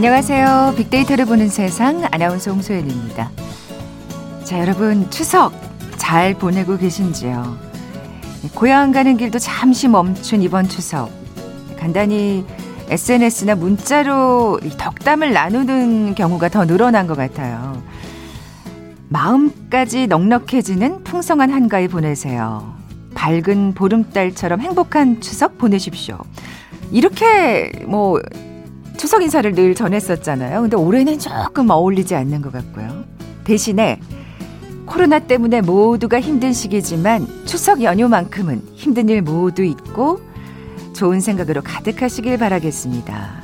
안녕하세요. 빅데이터를 보는 세상 아나운서 홍소연입니다. 자, 여러분 추석 잘 보내고 계신지요? 고향 가는 길도 잠시 멈춘 이번 추석. 간단히 SNS나 문자로 덕담을 나누는 경우가 더 늘어난 것 같아요. 마음까지 넉넉해지는 풍성한 한가위 보내세요. 밝은 보름달처럼 행복한 추석 보내십시오. 이렇게 뭐 추석 인사를 늘 전했었잖아요. 근데 올해는 조금 어울리지 않는 것 같고요. 대신에 코로나 때문에 모두가 힘든 시기지만 추석 연휴만큼은 힘든 일 모두 있고 좋은 생각으로 가득하시길 바라겠습니다.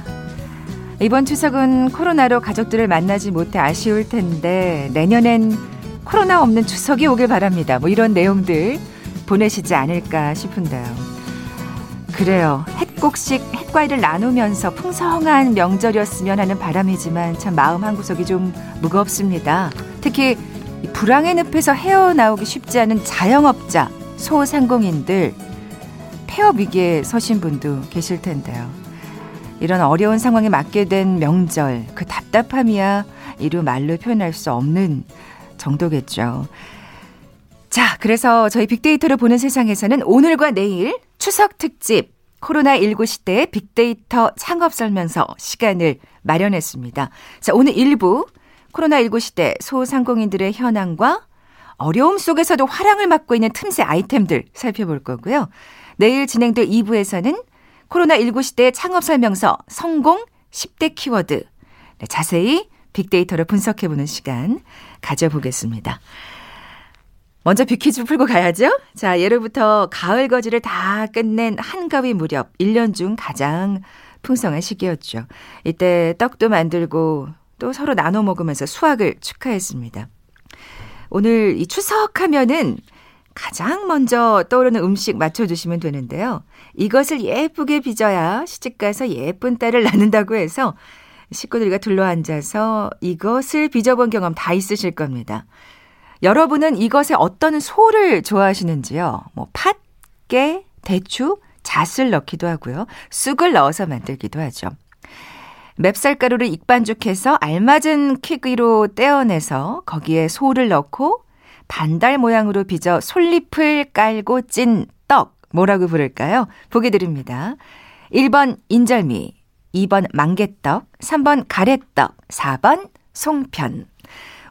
이번 추석은 코로나로 가족들을 만나지 못해 아쉬울 텐데 내년엔 코로나 없는 추석이 오길 바랍니다. 뭐 이런 내용들 보내시지 않을까 싶은데요. 그래요. 햇곡식 햇과일을 나누면서 풍성한 명절이었으면 하는 바람이지만 참 마음 한 구석이 좀 무겁습니다. 특히 불황의 늪에서 헤어나오기 쉽지 않은 자영업자, 소상공인들 폐업 위기에 서신 분도 계실 텐데요. 이런 어려운 상황에 맞게 된 명절, 그 답답함이야 이루 말로 표현할 수 없는 정도겠죠. 자, 그래서 저희 빅데이터를 보는 세상에서는 오늘과 내일 추석 특집 코로나19 시대의 빅데이터 창업 설명서 시간을 마련했습니다. 자, 오늘 1부 코로나19 시대 소상공인들의 현황과 어려움 속에서도 화랑을 맞고 있는 틈새 아이템들 살펴볼 거고요. 내일 진행될 2부에서는 코로나19 시대의 창업 설명서 성공 10대 키워드 네, 자세히 빅데이터를 분석해보는 시간 가져보겠습니다. 먼저 빅퀴즈 풀고 가야죠. 자, 예로부터 가을 거지를 다 끝낸 한가위 무렵 1년 중 가장 풍성한 시기였죠. 이때 떡도 만들고 또 서로 나눠 먹으면서 수확을 축하했습니다. 오늘 이 추석하면은 가장 먼저 떠오르는 음식 맞춰주시면 되는데요. 이것을 예쁘게 빚어야 시집가서 예쁜 딸을 낳는다고 해서 식구들과 둘러앉아서 이것을 빚어본 경험 다 있으실 겁니다. 여러분은 이것에 어떤 소를 좋아하시는지요? 뭐 팥, 깨, 대추, 잣을 넣기도 하고요. 쑥을 넣어서 만들기도 하죠. 맵쌀가루를 익반죽해서 알맞은 크기로 떼어내서 거기에 소를 넣고 반달 모양으로 빚어 솔잎을 깔고 찐 떡. 뭐라고 부를까요? 보기 드립니다. 1번 인절미, 2번 망개떡, 3번 가래떡, 4번 송편.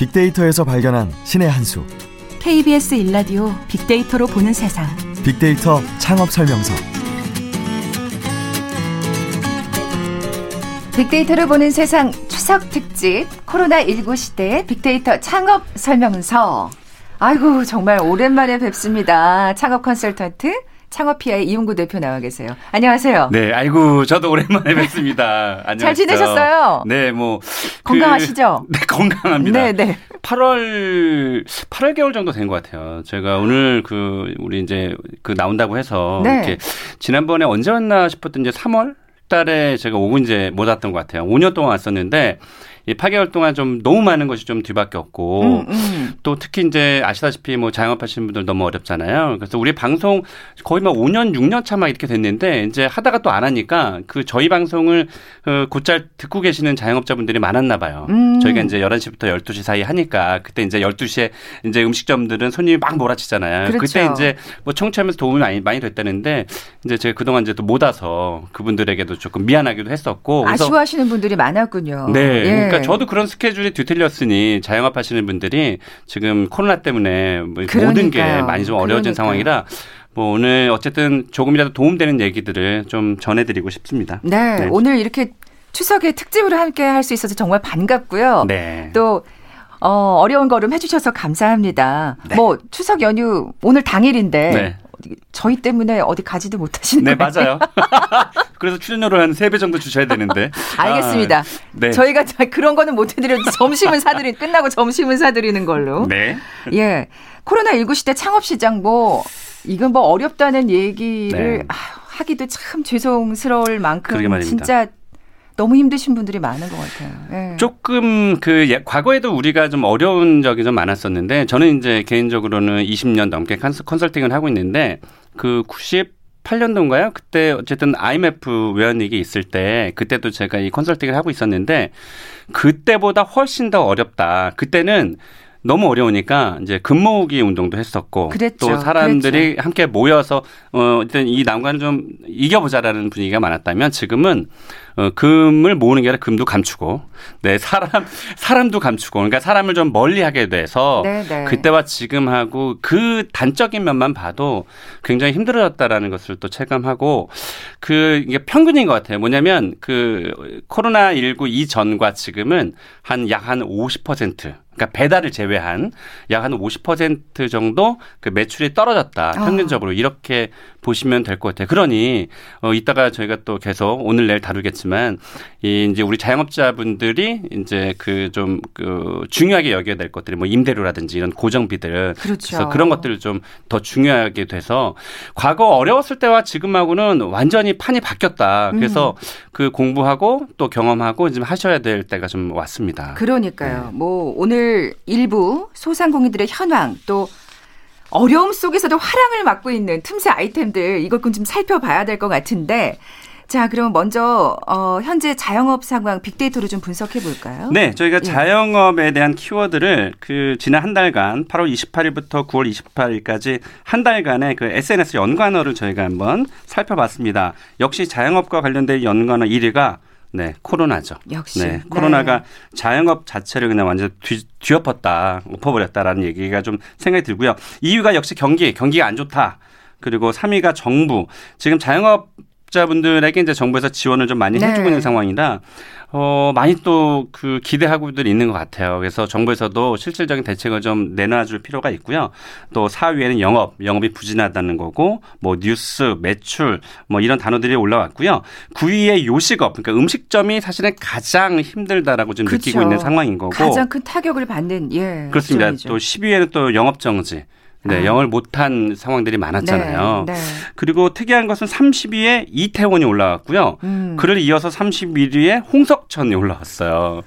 빅데이터에서 발견한 신의 한 수. KBS 일라디오 빅데이터로 보는 세상. 빅데이터 창업 설명서. 빅데이터를 보는 세상 추석 특집 코로나19 시대의 빅데이터 창업 설명서. 아이고 정말 오랜만에 뵙습니다. 창업 컨설턴트 창업피아의 이용구 대표 나와 계세요. 안녕하세요. 네, 아이고 저도 오랜만에 뵙습니다. 안녕하세요. 잘 지내셨어요? 네, 뭐 건강하시죠? 그, 네, 건강합니다. 네, 네. 8월 8월 개월 정도 된 것 같아요. 제가 오늘 그 우리 이제 그 나온다고 해서 네. 이렇게 지난번에 언제 왔나 싶었던 이제 3월 달에 제가 오고 이제 못 왔던 것 같아요. 5년 동안 왔었는데 이 8개월 동안 좀 너무 많은 것이 좀 뒤바뀌었고 음, 음. 또 특히 이제 아시다시피 뭐 자영업하시는 분들 너무 어렵잖아요. 그래서 우리 방송 거의 막 5년 6년 차 막 이렇게 됐는데 이제 하다가 또 안 하니까 그 저희 방송을 그 곧잘 듣고 계시는 자영업자분들이 많았나 봐요. 음. 저희가 이제 11시부터 12시 사이 하니까 그때 이제 12시에 이제 음식점들은 손님이 막 몰아치잖아요. 그렇죠. 그때 이제 뭐 청취하면서 도움이 많이 많이 됐다는데 이제 제가 그동안 이제 또 못 와서 그분들에게도 조금 미안하기도 했었고 아쉬워하시는 분들이 많았군요. 네. 예. 그러니까 저도 그런 스케줄이 뒤틀렸으니 자영업 하시는 분들이 지금 코로나 때문에 뭐 모든 게 많이 좀 어려워진 그러니까요. 상황이라 뭐 오늘 어쨌든 조금이라도 도움되는 얘기들을 좀 전해드리고 싶습니다. 네, 네. 오늘 이렇게 추석에 특집으로 함께 할 수 있어서 정말 반갑고요. 네. 또 어, 어려운 걸음 해주셔서 감사합니다. 네. 뭐 추석 연휴 오늘 당일인데 네. 저희 때문에 어디 가지도 못하시는 네, 맞아요. 그래서 출연료를 한세배 정도 주셔야 되는데. 알겠습니다. 아, 네. 저희가 그런 거는 못 해드려도 점심은 사드리 끝나고 점심은 사드리는 걸로. 네. 예. 코로나 19 시대 창업 시장 뭐 이건 뭐 어렵다는 얘기를 네. 아, 하기도 참 죄송스러울 만큼 진짜 너무 힘드신 분들이 많은 것 같아요. 네. 조금 그 예, 과거에도 우리가 좀 어려운 적이 좀 많았었는데 저는 이제 개인적으로는 20년 넘게 컨설팅을 하고 있는데 그 98년도인가요? 그때 어쨌든 IMF 외환위기 있을 때 그때도 제가 이 컨설팅을 하고 있었는데 그때보다 훨씬 더 어렵다. 그때는 너무 어려우니까 이제 금모으기 운동도 했었고 그랬죠. 또 사람들이 그랬죠. 함께 모여서 어 일단 이 난관을 좀 이겨보자라는 분위기가 많았다면 지금은 어, 금을 모으는 게 아니라 금도 감추고, 네, 사람, 사람도 감추고, 그러니까 사람을 좀 멀리 하게 돼서 네네. 네. 그때와 지금하고 그 단적인 면만 봐도 굉장히 힘들어졌다라는 것을 또 체감하고 그 이게 평균인 것 같아요. 뭐냐면 그 코로나 19 이전과 지금은 한 약 한 50%. 그러니까 배달을 제외한 약 한 50% 정도 그 매출이 떨어졌다. 아. 평균적으로 이렇게 보시면 될 것 같아요. 그러니 어 이따가 저희가 또 계속 오늘 내일 다루겠지만 이 이제 우리 자영업자분들이 이제 그 좀그 그 중요하게 여겨야 될 것들이 뭐 임대료라든지 이런 고정비들 그렇죠. 그래서 그런 것들을 좀 더 중요하게 돼서 과거 어려웠을 때와 지금하고는 완전히 판이 바뀌었다. 그래서 음. 그 공부하고 또 경험하고 지금 하셔야 될 때가 좀 왔습니다. 그러니까요. 네. 뭐 오늘 일부 소상공인들의 현황 또 어려움 속에서도 화랑을 맞고 있는 틈새 아이템들 이걸 좀 살펴봐야 될 것 같은데 자, 그럼 먼저 어, 현재 자영업 상황 빅데이터로 좀 분석해 볼까요? 네, 저희가 예. 자영업에 대한 키워드를 그 지난 한 달간 8월 28일부터 9월 28일까지 한 달간의 그 SNS 연관어를 저희가 한번 살펴봤습니다. 역시 자영업과 관련된 연관어 1위가 네, 코로나죠. 역시. 네, 코로나가 네. 자영업 자체를 그냥 완전 뒤, 뒤엎었다, 엎어버렸다라는 얘기가 좀 생각이 들고요. 이유가 역시 경기, 경기가 안 좋다. 그리고 3위가 정부. 지금 자영업 자분들에게 이제 정부에서 지원을 좀 많이 네. 해주고 있는 상황이라 어, 많이 또 그 기대하고들 있는 것 같아요. 그래서 정부에서도 실질적인 대책을 좀 내놔줄 필요가 있고요. 또 4위에는 영업, 영업이 부진하다는 거고, 뭐 뉴스, 매출, 뭐 이런 단어들이 올라왔고요. 9위에 요식업, 그러니까 음식점이 사실은 가장 힘들다라고 지금 그렇죠. 느끼고 있는 상황인 거고. 가장 큰 타격을 받는, 예. 그렇습니다. 업종이죠. 또 10위에는 또 영업 정지. 네, 아. 영어를 못한 상황들이 많았잖아요. 네, 네. 그리고 특이한 것은 30위에 이태원이 올라왔고요. 음. 그를 이어서 31위에 홍석천이 올라왔어요.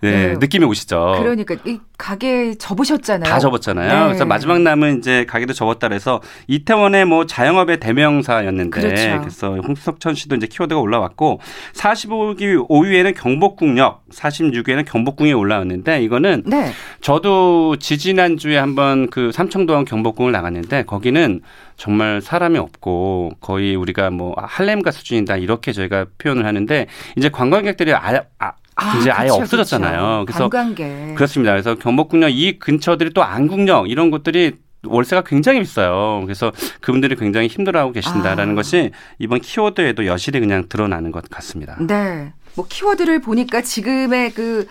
네, 네, 느낌이 오시죠. 그러니까 이 가게 접으셨잖아요. 다 접었잖아요. 네. 그래서 마지막 남은 이제 가게도 접었다 그래서 이태원의 뭐 자영업의 대명사였는데 그렇죠. 그래서 홍석천 씨도 이제 키워드가 올라왔고 45기 5위에는 경복궁역, 46위에는 경복궁이 올라왔는데 이거는 네. 저도 지지난 주에 한번 그 삼청도원 경복궁을 나갔는데 거기는 정말 사람이 없고 거의 우리가 뭐 할렘가 수준이다 이렇게 저희가 표현을 하는데 이제 관광객들이 아, 아 아, 이제 아예 그쵸, 없어졌잖아요. 그쵸. 그래서 관광객. 그렇습니다. 그래서 경복궁역 이 근처들이 또 안국역 이런 곳들이 월세가 굉장히 비싸요. 그래서 그분들이 굉장히 힘들어하고 계신다라는 아. 것이 이번 키워드에도 여실히 그냥 드러나는 것 같습니다. 네. 뭐 키워드를 보니까 지금의 그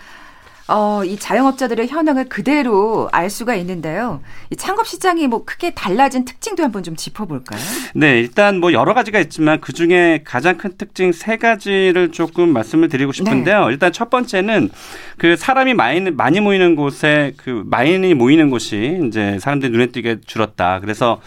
어, 이 자영업자들의 현황을 그대로 알 수가 있는데요. 이 창업 시장이 뭐 크게 달라진 특징도 한번 좀 짚어볼까요? 네, 일단 뭐 여러 가지가 있지만 그 중에 가장 큰 특징 세 가지를 조금 말씀을 드리고 싶은데요. 네. 일단 첫 번째는 그 사람이 많이, 많이 모이는 곳에 그 많이 모이는 곳이 이제 사람들이 눈에 띄게 줄었다. 그래서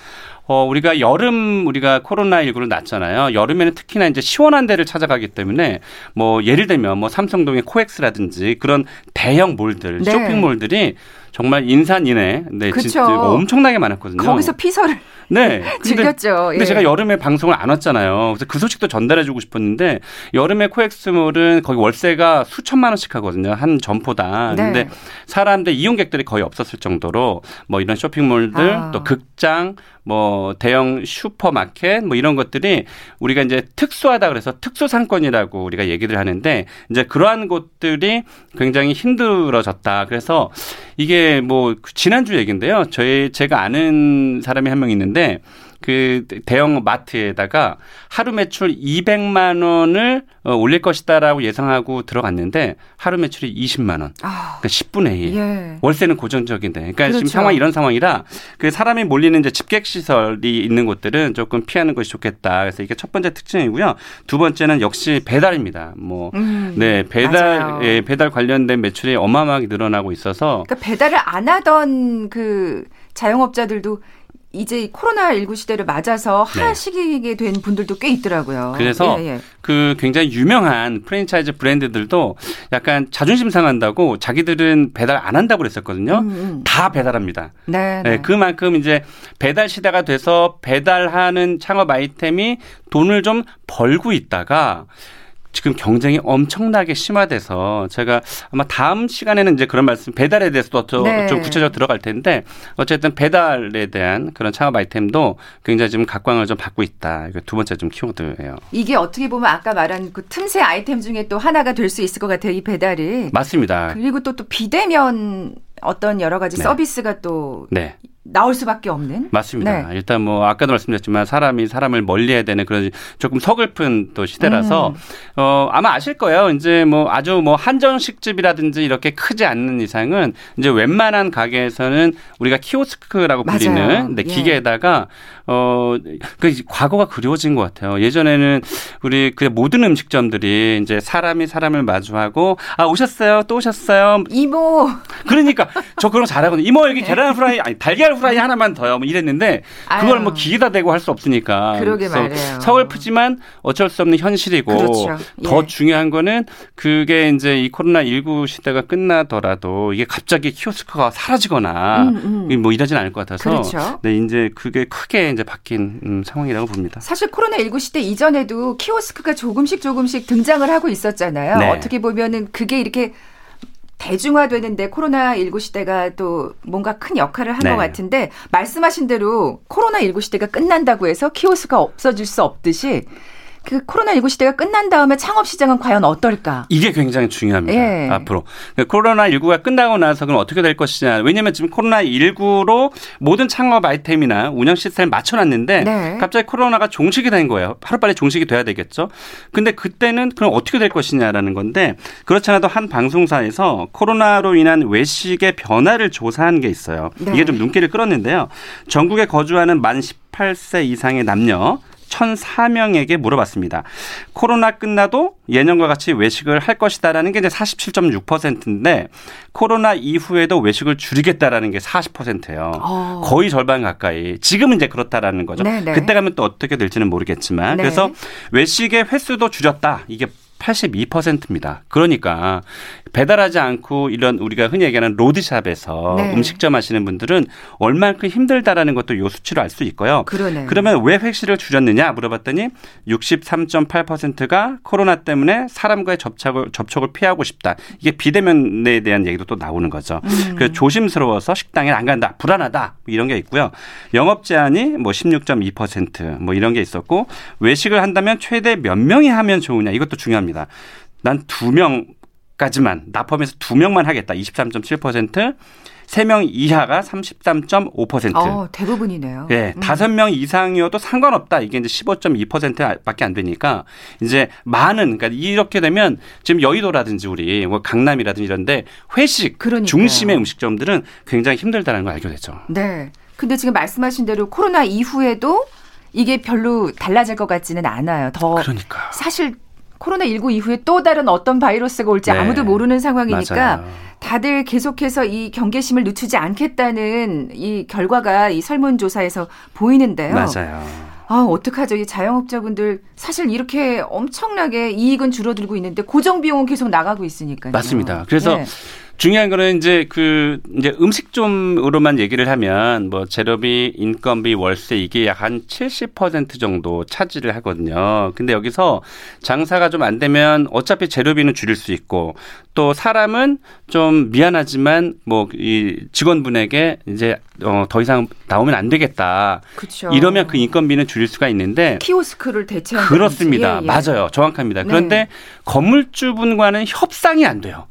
어, 우리가 여름 우리가 코로나19를 났잖아요. 여름에는 특히나 이제 시원한 데를 찾아가기 때문에 뭐 예를 들면 뭐 삼성동의 코엑스라든지 그런 대형 몰들, 네. 쇼핑몰들이 정말 인산인해. 네, 진 엄청나게 많았거든요. 거기서 피서를 네. 즐겼죠. 근데 예. 제가 여름에 방송을 안 왔잖아요. 그래서 그 소식도 전달해주고 싶었는데 여름에 코엑스몰은 거기 월세가 수천만 원씩 하거든요. 한 점포당. 네. 근데 사람들 이용객들이 거의 없었을 정도로 뭐 이런 쇼핑몰들 아. 또 극장 뭐 대형 슈퍼마켓 뭐 이런 것들이 우리가 이제 특수하다 그래서 특수 상권이라고 우리가 얘기를 하는데 이제 그러한 곳들이 굉장히 힘들어졌다. 그래서 이게 뭐 지난주 얘기인데요. 저희 제가 아는 사람이 한 명 있는데 그 대형 마트에다가 하루 매출 200만 원을 어, 올릴 것이다라고 예상하고 들어갔는데 하루 매출이 20만 원. 아. 그러니까 10분의 1. 예. 월세는 고정적인데. 그러니까 그렇죠. 지금 상황이 이런 상황이라 그 사람이 몰리는 이제 집객 시설이 있는 곳들은 조금 피하는 것이 좋겠다. 그래서 이게 첫 번째 특징이고요. 두 번째는 역시 배달입니다. 뭐 음, 네, 배달 예, 배달 관련된 매출이 어마어마하게 늘어나고 있어서 그러니까 배달을 안 하던 그 자영업자들도 이제 코로나19 시대를 맞아서 네. 하시게 된 분들도 꽤 있더라고요. 그래서 예, 예. 그 굉장히 유명한 프랜차이즈 브랜드들도 약간 자존심 상한다고 자기들은 배달 안 한다고 그랬었거든요. 음, 음. 다 배달합니다. 네, 네. 네, 그만큼 이제 배달 시대가 돼서 배달하는 창업 아이템이 돈을 좀 벌고 있다가 지금 경쟁이 엄청나게 심화돼서 제가 아마 다음 시간에는 이제 그런 말씀 배달에 대해서도 좀 네. 구체적으로 들어갈 텐데 어쨌든 배달에 대한 그런 창업 아이템도 굉장히 지금 각광을 좀 받고 있다. 이거 두 번째 좀 키워드예요. 이게 어떻게 보면 아까 말한 그 틈새 아이템 중에 또 하나가 될 수 있을 것 같아요. 이 배달이. 맞습니다. 그리고 또 또 비대면 어떤 여러 가지 네. 서비스가 또 네. 나올 수밖에 없는. 맞습니다. 네. 일단 뭐 아까도 말씀드렸지만 사람이 사람을 멀리해야 되는 그런 조금 서글픈 또 시대라서 음. 어 아마 아실 거예요. 이제 뭐 아주 뭐 한정식집이라든지 이렇게 크지 않는 이상은 이제 웬만한 가게에서는 우리가 키오스크라고 불리는 네, 기계에다가 어그 과거가 그리워진 것 같아요. 예전에는 우리 그 모든 음식점들이 이제 사람이 사람을 마주하고 아 오셨어요 또 오셨어요 이모 그러니까 저 그런 거 잘하거든요. 이모 여기 계란 후라이 아니 달걀 후라이 하나만 더요. 뭐 이랬는데 그걸 아유. 뭐 기계다 대고 할 수 없으니까. 그러게 말이에요. 서글프지만 어쩔 수 없는 현실이고 그렇죠. 더 예. 중요한 거는 그게 이제 이 코로나 19 시대가 끝나더라도 이게 갑자기 키오스크가 사라지거나 음, 음. 뭐 이러진 않을 것 같아서 그렇죠. 네, 이제 그게 크게 이제 바뀐 음, 상황이라고 봅니다. 사실 코로나 19 시대 이전에도 키오스크가 조금씩 조금씩 등장을 하고 있었잖아요. 네. 어떻게 보면은 그게 이렇게 대중화되는데 코로나19 시대가 또 뭔가 큰 역할을 한것 네. 같은데 말씀하신 대로 코로나19 시대가 끝난다고 해서 키오스가 없어질 수 없듯이 그 코로나19 시대가 끝난 다음에 창업 시장은 과연 어떨까? 이게 굉장히 중요합니다. 예. 앞으로. 그러니까 코로나19가 끝나고 나서 그럼 어떻게 될 것이냐. 왜냐하면 지금 코로나19로 모든 창업 아이템이나 운영 시스템을 맞춰놨는데 네. 갑자기 코로나가 종식이 된 거예요. 하루빨리 종식이 돼야 되겠죠. 근데 그때는 그럼 어떻게 될 것이냐라는 건데 그렇지 않아도 한 방송사에서 코로나로 인한 외식의 변화를 조사한 게 있어요. 네. 이게 좀 눈길을 끌었는데요. 전국에 거주하는 만 18세 이상의 남녀 1,004명에게 물어봤습니다. 코로나 끝나도 예년과 같이 외식을 할 것이다라는 게 이제 47.6%인데 코로나 이후에도 외식을 줄이겠다라는 게 40%예요. 어. 거의 절반 가까이. 지금은 이제 그렇다라는 거죠. 네네. 네. 그때 가면 또 어떻게 될지는 모르겠지만 네. 그래서 외식의 횟수도 줄였다. 이게 82%입니다. 그러니까 배달하지 않고 이런 우리가 흔히 얘기하는 로드샵에서 네. 음식점 하시는 분들은 얼만큼 힘들다라는 것도 요 수치로 알 수 있고요. 그러네. 그러면 왜 획시를 줄였느냐 물어봤더니 63.8%가 코로나 때문에 사람과의 접촉을 접촉을 피하고 싶다. 이게 비대면에 대한 얘기도 또 나오는 거죠. 음. 그래서 조심스러워서 식당에 안 간다. 불안하다. 뭐 이런 게 있고요. 영업 제한이 뭐 16.2%뭐 이런 게 있었고 외식을 한다면 최대 몇 명이 하면 좋으냐 이것도 중요합니다. 난 두 명 까지만 나 포함해서 두 명만 하겠다. 23.7%. 3명 이하가 33.5%. 어, 대부분이네요. 예, 음. 5명 이상이어도 상관없다. 이게 이제 15.2%밖에 안 되니까 이제 많은 그러니까 이렇게 되면 지금 여의도라든지 우리 뭐 강남이라든지 이런데 회식 그러니까요. 중심의 음식점들은 굉장히 힘들다는 걸 알게 되죠. 네. 근데 지금 말씀하신 대로 코로나 이후에도 이게 별로 달라질 것 같지는 않아요. 더 그러니까. 사실 코로나19 이후에 또 다른 어떤 바이러스가 올지 네. 아무도 모르는 상황이니까 맞아요. 다들 계속해서 이 경계심을 늦추지 않겠다는 이 결과가 이 설문조사에서 보이는데요. 맞아요. 아, 어떡하죠? 이 자영업자분들 사실 이렇게 엄청나게 이익은 줄어들고 있는데 고정 비용은 계속 나가고 있으니까요. 맞습니다. 그래서 네. 중요한 거는 이제 그 이제 음식점으로만 얘기를 하면 뭐 재료비, 인건비, 월세 이게 약 한 70% 정도 차지를 하거든요. 근데 여기서 장사가 좀 안 되면 어차피 재료비는 줄일 수 있고 또 사람은 좀 미안하지만 뭐 이 직원분에게 이제 어, 더 이상 나오면 안 되겠다. 그쵸. 이러면 그 인건비는 줄일 수가 있는데 키오스크를 대체한 그렇습니다. 예, 예. 맞아요. 정확합니다. 그런데 네. 건물주분과는 협상이 안 돼요.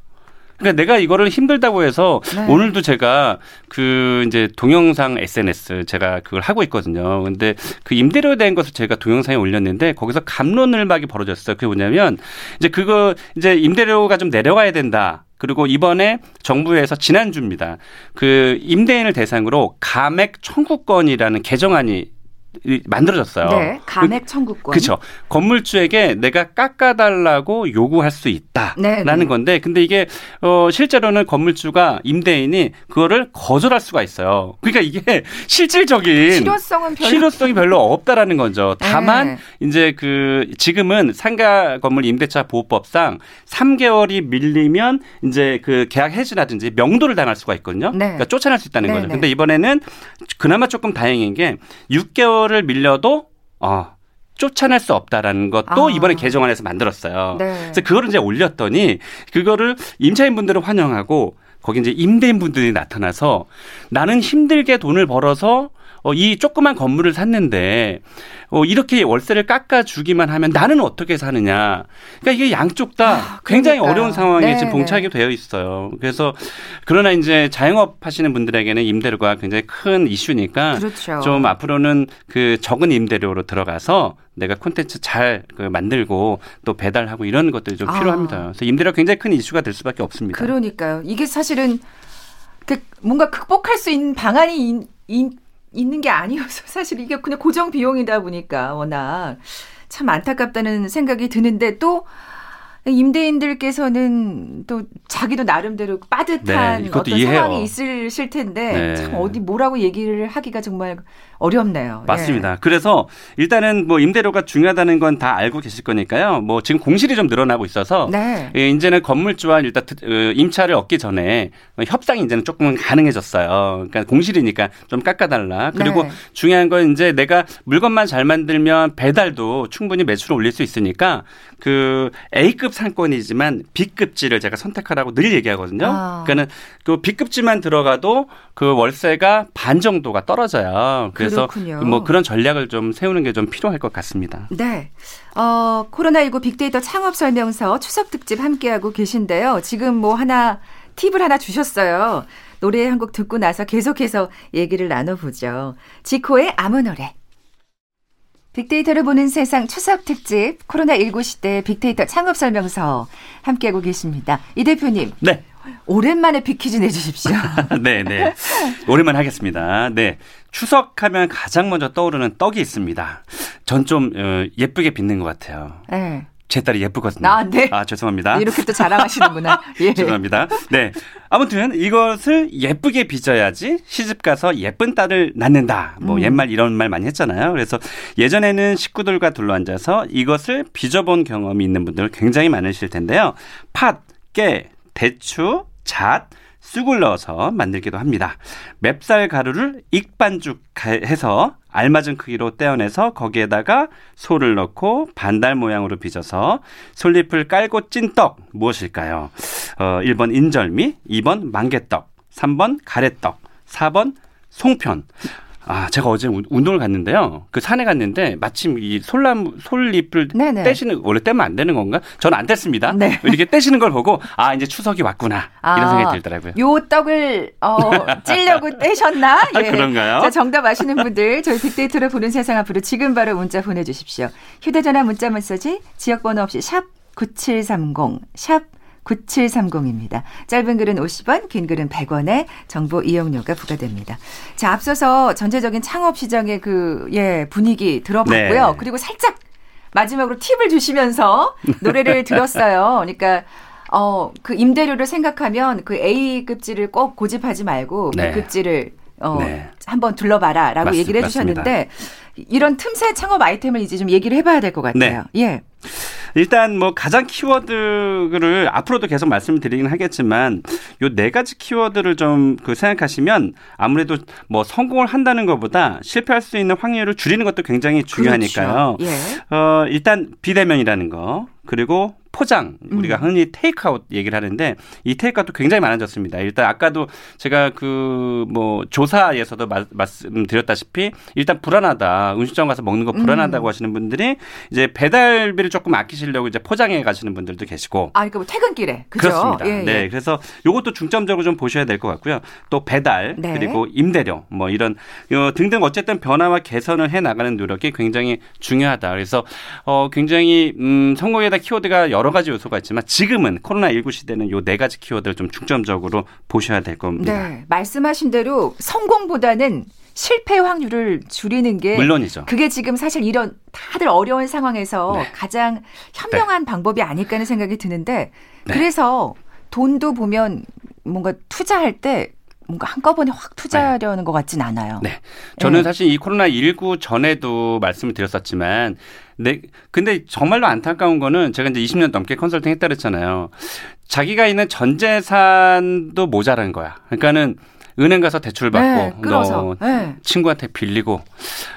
그러니까 내가 이거를 힘들다고 해서 네. 오늘도 제가 그 이제 동영상 SNS 제가 그걸 하고 있거든요. 근데 그 임대료에 대한 것을 제가 동영상에 올렸는데 거기서 감론을 막이 벌어졌어요. 그게 뭐냐면 이제 그거 이제 임대료가 좀 내려가야 된다. 그리고 이번에 정부에서 지난주입니다. 그 임대인을 대상으로 감액 청구권이라는 개정안이 만들어졌어요. 네, 감액 청구권. 그렇죠. 건물주에게 내가 깎아달라고 요구할 수 있다라는 네, 네. 건데, 근데 이게 어 실제로는 건물주가 임대인이 그거를 거절할 수가 있어요. 그러니까 이게 실질적인 실효성은 별로 실효성이 별로 없다라는 거죠. 다만 네. 이제 그 지금은 상가 건물 임대차 보호법상 3개월이 밀리면 이제 그 계약 해지라든지 명도를 당할 수가 있거든요. 네. 그러니까 쫓아낼 수 있다는 네, 거죠. 네. 근데 이번에는 그나마 조금 다행인 게 6개월 거를 밀려도 어, 쫓아낼 수 없다라는 것도 아. 이번에 개정안에서 만들었어요. 네. 그래서 그거를 이제 올렸더니 그거를 임차인 분들은 환영하고 거기 이제 임대인 분들이 나타나서 나는 힘들게 돈을 벌어서 어, 이 조그만 건물을 샀는데 어, 이렇게 월세를 깎아주기만 하면 나는 어떻게 사느냐. 그러니까 이게 양쪽 다 아, 굉장히 어려운 상황에 네, 지금 봉착이 네. 되어 있어요. 그래서 그러나 이제 자영업 하시는 분들에게는 임대료가 굉장히 큰 이슈니까 그렇죠. 좀 앞으로는 그 적은 임대료로 들어가서 내가 콘텐츠 잘그 만들고 또 배달하고 이런 것들이 좀 아. 필요합니다. 그래서 임대료가 굉장히 큰 이슈가 될 수밖에 없습니다. 그러니까요. 이게 사실은 그 뭔가 극복할 수 있는 방안이 인, 있는 게 아니어서 사실 이게 그냥 고정 비용이다 보니까 워낙 참 안타깝다는 생각이 드는데 또 임대인들께서는 또 자기도 나름대로 빠듯한 네, 어떤 이해해요. 상황이 있으실 텐데 네. 참 어디 뭐라고 얘기를 하기가 정말 어렵네요. 맞습니다. 예. 그래서 일단은 뭐 임대료가 중요하다는 건 다 알고 계실 거니까요. 뭐 지금 공실이 좀 늘어나고 있어서 네. 예, 이제는 건물주와 일단 어, 임차를 얻기 전에 협상이 이제는 조금 가능해졌어요. 그러니까 공실이니까 좀 깎아달라. 그리고 네. 중요한 건 이제 내가 물건만 잘 만들면 배달도 충분히 매출을 올릴 수 있으니까 그 A급 상권이지만 B급지를 제가 선택하라고 늘 얘기하거든요. 아. 그러니까는 그 B급지만 들어가도 그 월세가 반 정도가 떨어져요. 그래서 그렇군요. 뭐 그런 전략을 좀 세우는 게 좀 필요할 것 같습니다. 네. 어, 코로나19 빅데이터 창업 설명서 추석 특집 함께하고 계신데요. 지금 뭐 하나 팁을 하나 주셨어요. 노래 한 곡 듣고 나서 계속해서 얘기를 나눠보죠. 지코의 아무 노래. 빅데이터를 보는 세상 추석 특집 코로나19 시대 빅데이터 창업 설명서 함께하고 계십니다. 이 대표님. 네. 오랜만에 빅퀴즈 내주십시오. 네, 네. 오랜만에 하겠습니다. 네. 추석하면 가장 먼저 떠오르는 떡이 있습니다. 전좀 어, 예쁘게 빚는 것 같아요. 네. 제 딸이 예쁘거든요. 아, 네. 아, 죄송합니다. 이렇게 또 자랑하시는구나. 예. 죄송합니다. 네. 아무튼 이것을 예쁘게 빚어야지 시집 가서 예쁜 딸을 낳는다. 뭐 음. 옛말 이런 말 많이 했잖아요. 그래서 예전에는 식구들과 둘러앉아서 이것을 빚어본 경험이 있는 분들 굉장히 많으실 텐데요. 팥, 깨, 대추, 잣, 쑥을 넣어서 만들기도 합니다. 맵쌀 가루를 익반죽해서 알맞은 크기로 떼어내서 거기에다가 소를 넣고 반달 모양으로 빚어서 솔잎을 깔고 찐 떡 무엇일까요? 어, 1번 인절미, 2번 망개떡, 3번 가래떡, 4번 송편. 아, 제가 어제 운동을 갔는데요. 그 산에 갔는데 마침 이 솔나무 솔잎을 네네. 떼시는 원래 떼면 안 되는 건가? 저는 안 뗐습니다. 네. 이렇게 떼시는 걸 보고 아 이제 추석이 왔구나 이런 아, 생각이 들더라고요. 요 떡을 어, 찌려고 떼셨나? 아, 예. 아, 그런가요? 자 정답 아시는 분들 저희 빅데이터를 보는 세상 앞으로 지금 바로 문자 보내 주십시오. 휴대 전화 문자 메시지 지역 번호 없이 샵 9730, 샵 9730입니다. 짧은 글은 50원, 긴 글은 100원에 정보 이용료가 부과됩니다. 자, 앞서서 전체적인 창업 시장의 그, 예, 분위기 들어봤고요. 네. 그리고 살짝 마지막으로 팁을 주시면서 노래를 들었어요. 그러니까 어, 그 임대료를 생각하면 그 A급지를 꼭 고집하지 말고 네. B급지를 어, 네. 한번 둘러봐라 라고 맞습, 얘기를 해주셨는데 맞습니다. 이런 틈새 창업 아이템을 이제 좀 얘기를 해봐야 될 것 같아요. 네. 예. 일단 뭐 가장 키워드를 앞으로도 계속 말씀드리긴 하겠지만 요 네 가지 키워드를 좀 그 생각하시면 아무래도 뭐 성공을 한다는 것보다 실패할 수 있는 확률을 줄이는 것도 굉장히 중요하니까요. 그렇죠. 예. 어, 일단 비대면이라는 거 그리고 포장 우리가 음. 흔히 테이크아웃 얘기를 하는데 이 테이크아웃도 굉장히 많아졌습니다. 일단 아까도 제가 그 뭐 조사에서도 마, 말씀드렸다시피 일단 불안하다 음식점 가서 먹는 거 불안하다고 음. 하시는 분들이 이제 배달비를 조금 아끼시려고 이제 포장해 가시는 분들도 계시고 아 그러니까 뭐 퇴근길에 그죠? 그렇습니다. 예, 예. 네 그래서 요것도 중점적으로 좀 보셔야 될 것 같고요. 또 배달 네. 그리고 임대료 뭐 이런 요 등등 어쨌든 변화와 개선을 해 나가는 노력이 굉장히 중요하다. 그래서 어 굉장히 음 성공에다 키워드가 여러 가지 요소가 있지만 지금은 코로나 19 시대는 요 네 가지 키워드를 좀 중점적으로 보셔야 될 겁니다. 네. 말씀하신 대로 성공보다는 실패 확률을 줄이는 게 물론이죠. 그게 지금 사실 이런 다들 어려운 상황에서 네. 가장 현명한 네. 방법이 아닐까 하는 생각이 드는데 네. 그래서 돈도 보면 뭔가 투자할 때 뭔가 한꺼번에 확 투자하려는 네. 것 같진 않아요. 네. 저는 네. 사실 이 코로나 19 전에도 말씀을 드렸었지만, 네. 근데 정말로 안타까운 거는 제가 이제 20년 넘게 컨설팅 했다 그랬잖아요. 자기가 있는 전 재산도 모자란 거야. 그러니까는 은행 가서 대출 받고, 네, 너 네. 친구한테 빌리고,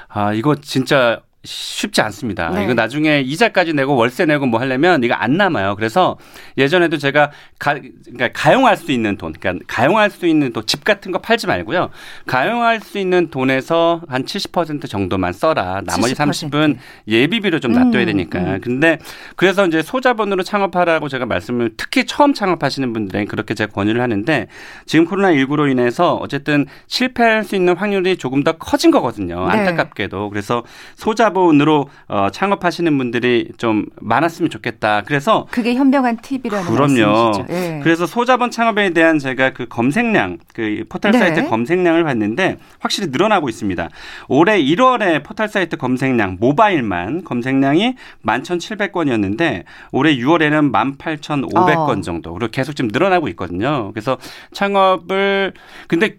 아, 이거 진짜 쉽지 않습니다. 네. 이거 나중에 이자까지 내고 월세 내고 뭐 하려면 이거 안 남아요. 그래서 예전에도 제가 가, 그러니까 가용할 수 있는 돈, 그러니까 가용할 수 있는 돈, 집 같은 거 팔지 말고요. 가용할 수 있는 돈에서 한 70% 정도만 써라. 나머지 70%. 30은 예비비로 좀 놔둬야 음, 되니까. 음, 음. 근데 그래서 이제 소자본으로 창업하라고 제가 말씀을 특히 처음 창업하시는 분들에게 그렇게 제가 권유를 하는데 지금 코로나19로 인해서 어쨌든 실패할 수 있는 확률이 조금 더 커진 거거든요. 네. 안타깝게도. 그래서 소자 소자본으로 어, 창업하시는 분들이 좀 많았으면 좋겠다. 그래서 그게 현명한 팁이라는 그럼요. 말씀이시죠. 예. 그래서 소자본 창업에 대한 제가 그 검색량, 그 포털 네. 사이트 검색량을 봤는데 확실히 늘어나고 있습니다. 올해 1월에 포털 사이트 검색량 모바일만 검색량이 11,700건이었는데 올해 6월에는 18,500건 어. 정도. 그리고 계속 지금 늘어나고 있거든요. 그래서 창업을 근데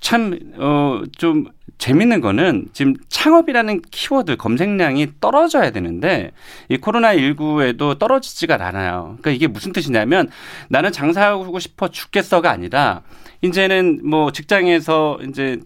참, 어, 좀 재밌는 거는 지금 창업이라는 키워드 검색량이 떨어져야 되는데 이 코로나19에도 떨어지지가 않아요. 그러니까 이게 무슨 뜻이냐면 나는 장사하고 싶어 죽겠어가 아니라 이제는 뭐 직장에서 이제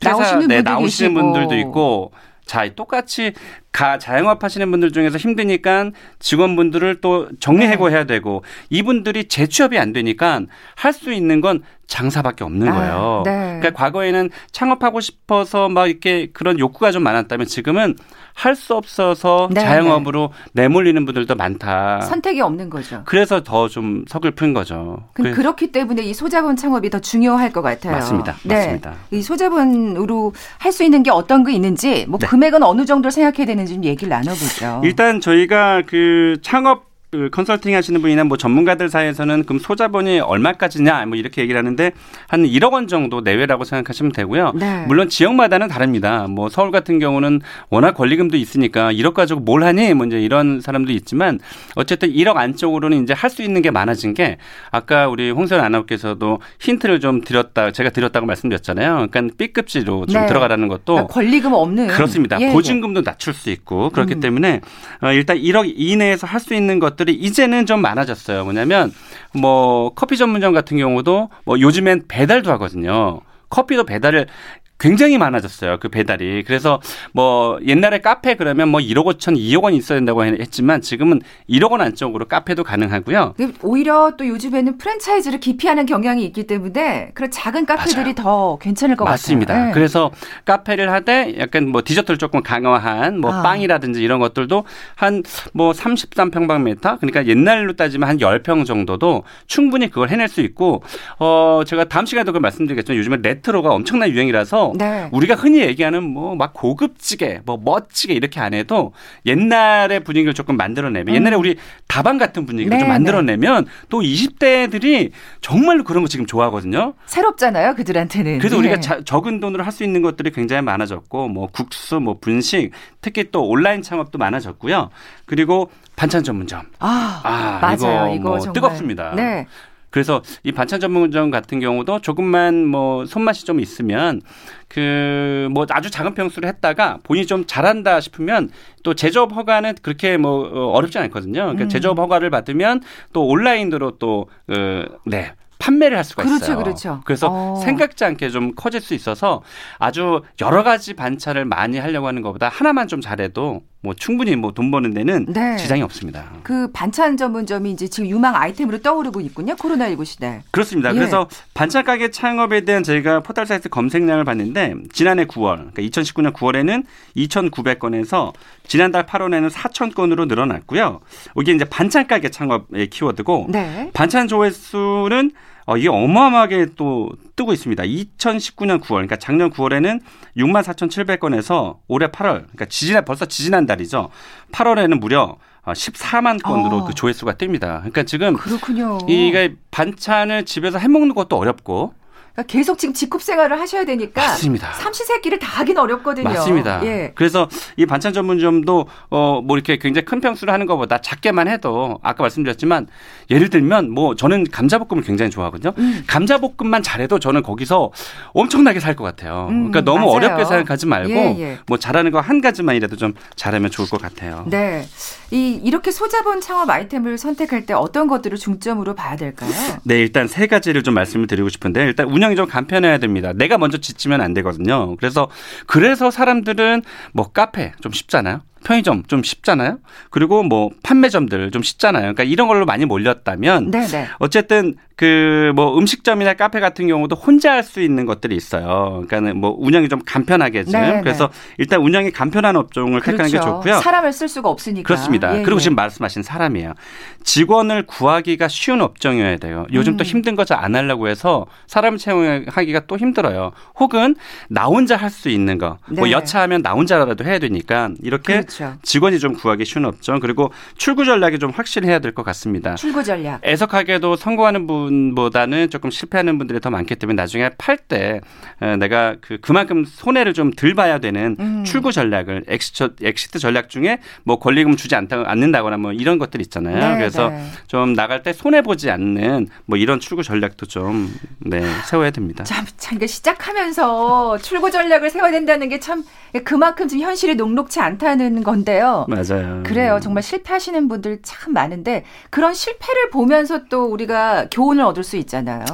퇴사, 나오시는, 네, 나오시는 분들도 있고 자, 똑같이 가 자영업 하시는 분들 중에서 힘드니까 직원분들을 또 정리 해고해야 되고 이분들이 재취업이 안 되니까 할 수 있는 건 장사밖에 없는 아, 거예요. 아, 네. 그러니까 과거에는 창업하고 싶어서 막 이렇게 그런 욕구가 좀 많았다면 지금은 할 수 없어서 네, 자영업으로 네. 내몰리는 분들도 많다. 선택이 없는 거죠. 그래서 더 좀 서글픈 거죠. 그럼 그렇기 때문에 이 소자본 창업이 더 중요할 것 같아요. 맞습니다. 네. 맞습니다. 이 소자본으로 할 수 있는 게 어떤 게 있는지 뭐 네. 금액은 어느 정도 생각해야 되는 지좀 얘기를 나눠보죠. 일단 저희가 그 창업 그 컨설팅 하시는 분이나 뭐 전문가들 사이에서는 그럼 소자본이 얼마까지냐 뭐 이렇게 얘기를 하는데 한 1억 원 정도 내외라고 생각하시면 되고요. 네. 물론 지역마다는 다릅니다. 뭐 서울 같은 경우는 워낙 권리금도 있으니까 1억 가지고 뭘 하니 뭐 이제 이런 사람도 있지만 어쨌든 1억 안쪽으로는 이제 할 수 있는 게 많아진 게 아까 우리 홍선 아나운서께서도 힌트를 좀 드렸다 제가 드렸다고 말씀드렸잖아요. 그러니까 B급지로 좀 네. 들어가라는 것도 그러니까 권리금 없는 그렇습니다. 예, 예. 보증금도 낮출 수 있고 그렇기 음. 때문에 어, 일단 1억 이내에서 할 수 있는 것 것들이 이제는 좀 많아졌어요. 뭐냐면 뭐 커피 전문점 같은 경우도 뭐 요즘엔 배달도 하거든요. 커피도 배달을 굉장히 많아졌어요. 그 배달이. 그래서 뭐 옛날에 카페 그러면 뭐 1억 5천, 2억 원 있어야 된다고 했지만 지금은 1억 원 안쪽으로 카페도 가능하고요. 오히려 또 요즘에는 프랜차이즈를 기피하는 경향이 있기 때문에 그런 작은 카페들이 맞아요. 더 괜찮을 것 맞습니다. 같아요. 맞습니다. 네. 그래서 카페를 하되 약간 뭐 디저트를 조금 강화한 뭐 아. 빵이라든지 이런 것들도 한 뭐 33평방미터 그러니까 옛날로 따지면 한 10평 정도도 충분히 그걸 해낼 수 있고 어 제가 다음 시간에도 그 말씀드리겠지만 요즘에 레트로가 엄청난 유행이라서 네. 우리가 흔히 얘기하는 뭐 막 고급지게 뭐 멋지게 이렇게 안 해도 옛날의 분위기를 조금 만들어내면 음. 옛날에 우리 다방 같은 분위기를 네, 좀 만들어내면 네. 또 20대들이 정말로 그런 거 지금 좋아하거든요. 새롭잖아요, 그들한테는. 그래서 우리가 네. 자, 적은 돈으로 할 수 있는 것들이 굉장히 많아졌고 뭐 국수, 뭐 분식, 특히 또 온라인 창업도 많아졌고요. 그리고 반찬 전문점. 아, 아 맞아요. 이거, 이거 뭐 뜨겁습니다. 네. 그래서 이 반찬 전문점 같은 경우도 조금만 뭐 손맛이 좀 있으면 그 뭐 아주 작은 평수를 했다가 본인이 좀 잘한다 싶으면 또 제조업 허가는 그렇게 뭐 어, 어렵지 않거든요. 그러니까 음. 제조업 허가를 받으면 또 온라인으로 또 어, 네. 판매를 할 수가 그렇죠, 있어요. 그렇죠. 그래서 어. 생각지 않게 좀 커질 수 있어서 아주 여러 가지 반찬을 많이 하려고 하는 것보다 하나만 좀 잘해도 뭐 충분히 뭐 돈 버는 데는 네. 지장이 없습니다. 그 반찬 전문점이 이제 지금 유망 아이템으로 떠오르고 있군요. 코로나19 시대. 그렇습니다. 예. 그래서 반찬 가게 창업에 대한 저희가 포털 사이트 검색량을 봤는데 지난해 9월, 그러니까 2019년 9월에는 2,900건에서 지난달 8월에는 4,000건으로 늘어났고요. 이게 이제 반찬 가게 창업의 키워드고 네. 반찬 조회수는 어, 이게 어마어마하게 또 뜨고 있습니다. 2019년 9월, 그러니까 작년 9월에는 6만 4,700건에서 올해 8월, 그러니까 지지난 벌써 지지난 달이죠. 8월에는 무려 14만 건으로 어. 그 조회수가 뜹니다. 그러니까 지금 그렇군요. 이게 반찬을 집에서 해 먹는 것도 어렵고 그러니까 계속 지금 직업 생활을 하셔야 되니까 맞습니다. 삼시세끼를 다 하긴 어렵거든요. 맞습니다. 예. 그래서 이 반찬 전문점도 어 뭐 이렇게 굉장히 큰 평수를 하는 것보다 작게만 해도 아까 말씀드렸지만 예를 들면 뭐 저는 감자볶음을 굉장히 좋아하거든요. 음. 감자볶음만 잘해도 저는 거기서 엄청나게 살 것 같아요. 음, 그러니까 너무 맞아요. 어렵게 생각하지 말고 예, 예. 뭐 잘하는 거 한 가지만이라도 좀 잘하면 좋을 것 같아요. 네. 이 이렇게 소자본 창업 아이템을 선택할 때 어떤 것들을 중점으로 봐야 될까요? 네, 일단 세 가지를 좀 말씀을 드리고 싶은데 일단 운 영이 좀 간편해야 됩니다. 내가 먼저 지치면 안 되거든요. 그래서 그래서 사람들은 뭐 카페 좀 쉽잖아요. 편의점 좀 쉽잖아요. 그리고 뭐 판매점들 좀 쉽잖아요. 그러니까 이런 걸로 많이 몰렸다면 네네. 어쨌든 그 뭐 음식점이나 카페 같은 경우도 혼자 할 수 있는 것들이 있어요. 그러니까는 뭐 운영이 좀 간편하게 지 그래서 일단 운영이 간편한 업종을 그렇죠. 택하는 게 그렇죠. 좋고요. 사람을 쓸 수가 없으니까. 그렇습니다. 예, 그리고 예. 지금 말씀하신 사람이에요. 직원을 구하기가 쉬운 업종이어야 돼요. 요즘 음. 또 힘든 거 잘 안 하려고 해서 사람 채용하기가 또 힘들어요. 혹은 나 혼자 할 수 있는 거. 뭐 네. 뭐 여차하면 나 혼자라도 해야 되니까 이렇게 그렇죠. 직원이 좀 구하기 쉬운 업종 그리고 출구 전략이 좀 확실히 해야 될 것 같습니다. 출구 전략. 애석하게도 성공하는 분보다는 조금 실패하는 분들이 더 많기 때문에 나중에 팔 때 내가 그 그만큼 손해를 좀 덜 봐야 되는 음. 출구 전략을 exit, exit 전략 중에 뭐 권리금 주지 않다, 않는다거나 뭐 이런 것들 있잖아요. 네, 그래서 네. 좀 나갈 때 손해 보지 않는 뭐 이런 출구 전략도 좀 네, 세워야 됩니다. 참, 참 이게 시작하면서 출구 전략을 세워야 된다는 게 참 그만큼 지금 현실이 녹록치 않다는 건데요. 맞아요. 그래요. 정말 실패하시는 분들 참 많은데 그런 실패를 보면서 또 우리가 교훈을 얻을 수 있잖아요.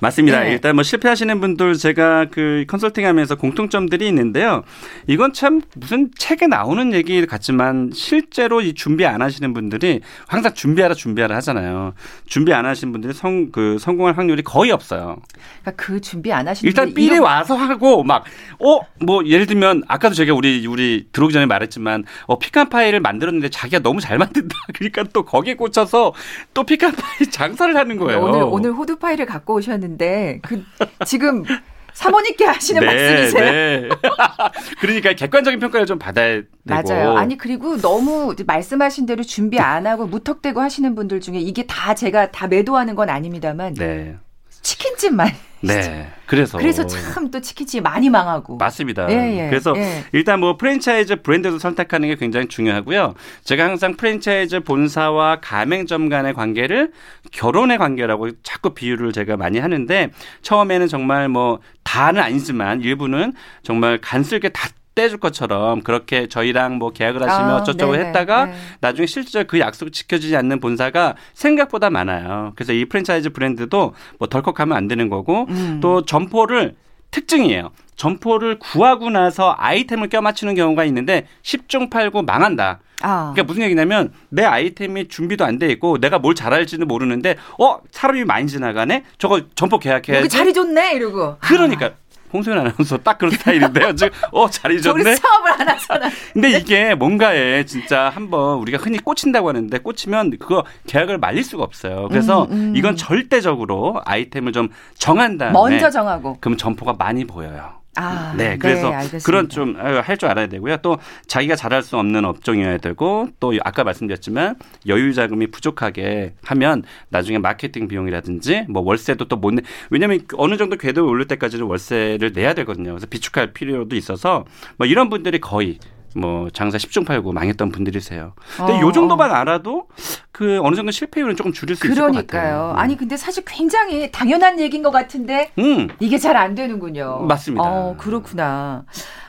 맞습니다. 네. 일단 뭐 실패하시는 분들 제가 그 컨설팅하면서 공통점들이 있는데요. 이건 참 무슨 책에 나오는 얘기 같지만 실제로 이 준비 안 하시는 분들이 항상 준비하라 준비하라 하잖아요. 준비 안 하신 분들이 성 그 성공할 확률이 거의 없어요. 그러니까 그 준비 안 하신 일단 미리 와서 하고 막 어 뭐 예를 들면 아까도 제가 우리 우리 들어오기 전에 말했지만 어, 피칸 파이를 만들었는데 자기가 너무 잘 만든다. 그러니까 또 거기에 꽂혀서 또 피칸 파이 장사를 하는 거예요. 오늘 오늘 호두 파이를 갖고 오셨는데 그 지금 사모님께 하시는 네, 말씀이세요? 네. 그러니까 객관적인 평가를 좀 받아야 되고. 맞아요. 아니 그리고 너무 말씀하신 대로 준비 안 하고 무턱대고 하시는 분들 중에 이게 다 제가 다 매도하는 건 아닙니다만 네. 치킨집만 네. 그래서 그래서 참 또 치킨집이 많이 망하고 맞습니다. 예, 예, 그래서 예. 일단 뭐 프랜차이즈 브랜드도 선택하는 게 굉장히 중요하고요. 제가 항상 프랜차이즈 본사와 가맹점 간의 관계를 결혼의 관계라고 자꾸 비유를 제가 많이 하는데 처음에는 정말 뭐 다는 아니지만 일부는 정말 간슬게 다 떼줄 것처럼 그렇게 저희랑 뭐 계약을 하시면 아, 어쩌고 했다가 네. 나중에 실제로 그 약속을 지켜주지 않는 본사가 생각보다 많아요. 그래서 이 프랜차이즈 브랜드도 뭐 덜컥 하면 안 되는 거고 음. 또 점포를 특징이에요. 점포를 구하고 나서 아이템을 껴맞추는 경우가 있는데 10중 8구 망한다. 아. 그러니까 무슨 얘기냐면 내 아이템이 준비도 안 돼 있고 내가 뭘 잘할지는 모르는데 어 사람이 많이 지나가네 저거 점포 계약해야지 여기 자리 좋네 이러고 그러니까 아. 홍소연 아나운서 딱 그런 스타일인데요. 지금 어 잘이 좋네. 사업을 안 하잖아. 근데 이게 뭔가에 진짜 한번 우리가 흔히 꽂힌다고 하는데 꽂히면 그거 계약을 말릴 수가 없어요. 그래서 음, 음. 이건 절대적으로 아이템을 좀 정한 다음에 먼저 정하고 그럼 점포가 많이 보여요. 아, 네. 그래서 네, 그런 좀 할 줄 알아야 되고요. 또 자기가 잘할 수 없는 업종이어야 되고 또 아까 말씀드렸지만 여유 자금이 부족하게 하면 나중에 마케팅 비용이라든지 뭐 월세도 또 못 내. 왜냐하면 어느 정도 궤도에 올릴 때까지는 월세를 내야 되거든요. 그래서 비축할 필요도 있어서 뭐 이런 분들이 거의 뭐 장사 10중 8구 망했던 분들이세요. 근데 어. 요 정도만 알아도 그 어느 정도 실패율은 조금 줄일 수 그러니까요. 있을 것 같아요. 음. 아니 근데 사실 굉장히 당연한 얘기인 것 같은데 음. 이게 잘 안 되는군요. 맞습니다. 어, 그렇구나.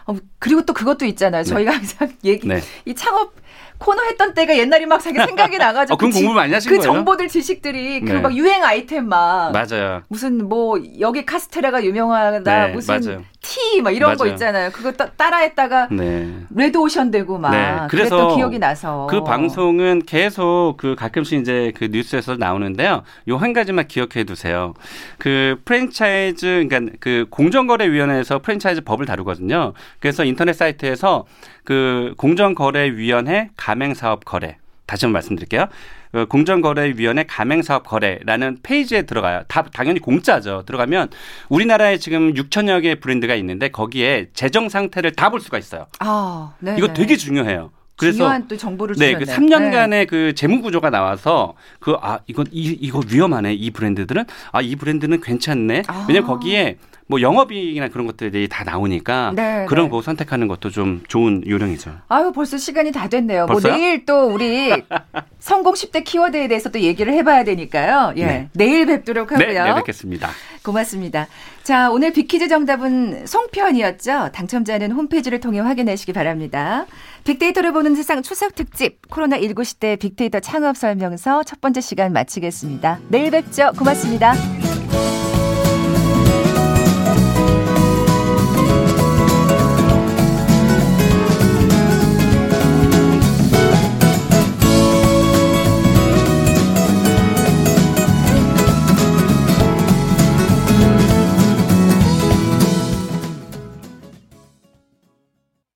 어, 그리고 또 그것도 있잖아요. 저희가 네. 항상 얘기 네. 이 창업 코너 했던 때가 옛날이 막 생각이 나가지고. 어, 그 공부 많이 하신 그 거예요? 정보들 지식들이 그 네. 그막 유행 아이템 막. 맞아요. 무슨 뭐 여기 카스테라가 유명하다. 네, 무슨 맞아요. 티막 이런 맞아요. 거 있잖아요. 그거 따라 했다가 네. 레드 오션 되고 막. 네. 그래서 기억이 나서. 그 방송은 계속 그 가끔씩 이제 그 뉴스에서 나오는데요. 요 한 가지만 기억해 두세요. 그 프랜차이즈 그러니까 그 공정거래위원회에서 프랜차이즈 법을 다루거든요. 그래서 인터넷 사이트에서 그 공정거래위원회 가맹사업 거래 다시 한번 말씀드릴게요. 그 공정거래위원회 가맹사업 거래라는 페이지에 들어가요. 다 당연히 공짜죠. 들어가면 우리나라에 지금 6천여 개의 브랜드가 있는데 거기에 재정 상태를 다 볼 수가 있어요. 아, 네. 이거 되게 중요해요. 그래서 중요한 또 정보를 네, 그 3년간의 네. 그 재무 구조가 나와서 그 아 이건 이 이거 위험하네 이 브랜드들은 아 이 브랜드는 괜찮네. 아. 왜냐면 거기에 뭐 영업이익이나 그런 것들이 다 나오니까 네, 그런 네. 거 선택하는 것도 좀 좋은 요령이죠. 아유 벌써 시간이 다 됐네요. 뭐 벌써요? 뭐 내일 또 우리 성공 10대 키워드에 대해서 또 얘기를 해봐야 되니까요. 예, 네. 내일 뵙도록 하고요. 네, 내일 뵙겠습니다. 고맙습니다. 자, 오늘 빅퀴즈 정답은 송편이었죠. 당첨자는 홈페이지를 통해 확인하시기 바랍니다. 빅데이터를 보는 세상 추석 특집 코로나 19 시대 빅데이터 창업 설명서 첫 번째 시간 마치겠습니다. 내일 뵙죠. 고맙습니다.